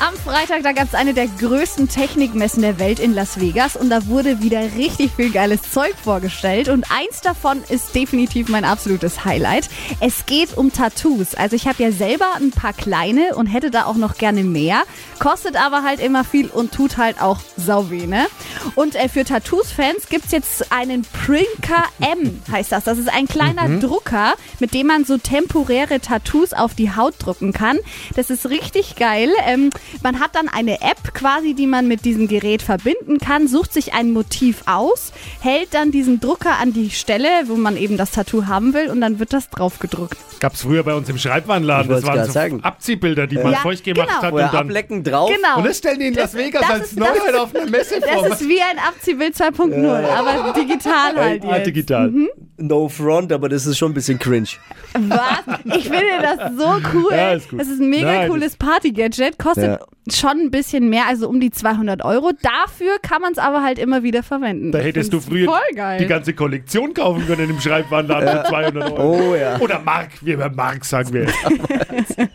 Am Freitag, da gab es eine der größten Technikmessen der Welt in Las Vegas und da wurde wieder richtig viel geiles Zeug vorgestellt und eins davon ist definitiv mein absolutes Highlight. Es geht um Tattoos. Also ich habe ja selber ein paar kleine und hätte da auch noch gerne mehr, kostet aber halt immer viel und tut halt auch sau weh, ne? Und äh, für Tattoos-Fans gibt's jetzt einen Prinker M, heißt das. Das ist ein kleiner Drucker, mit dem man so temporäre Tattoos auf die Haut drucken kann. Das ist richtig geil. Ähm, man hat dann eine App quasi, die man mit diesem Gerät verbinden kann, sucht sich ein Motiv aus, hält dann diesen Drucker an die Stelle, wo man eben das Tattoo haben will und dann wird das drauf gedruckt. Gab es früher bei uns im Schreibwarenladen. Das waren so sagen. Abziehbilder, die man Ja, feucht gemacht genau. hat. Oder Und, dann, ablecken drauf. Genau. und das stellen die in Las Vegas das als ist- das Neuheit ist- auf einer Messe vor. Das ist wie ein Abziehbild 2.0, aber digital halt Ah, jetzt. digital. No front, aber das ist schon ein bisschen cringe. Was? Ich finde das so cool. Ja, ist. Das ist ein mega Nein, cooles Party-Gadget. Kostet Ja. schon ein bisschen mehr, also um die 200 Euro. Dafür kann man es aber halt immer wieder verwenden. Da hättest du früher die ganze Kollektion kaufen können im Schreibwarenladen für 200 Euro. Oh ja. Oder Mark, wie wir Mark sagen wir.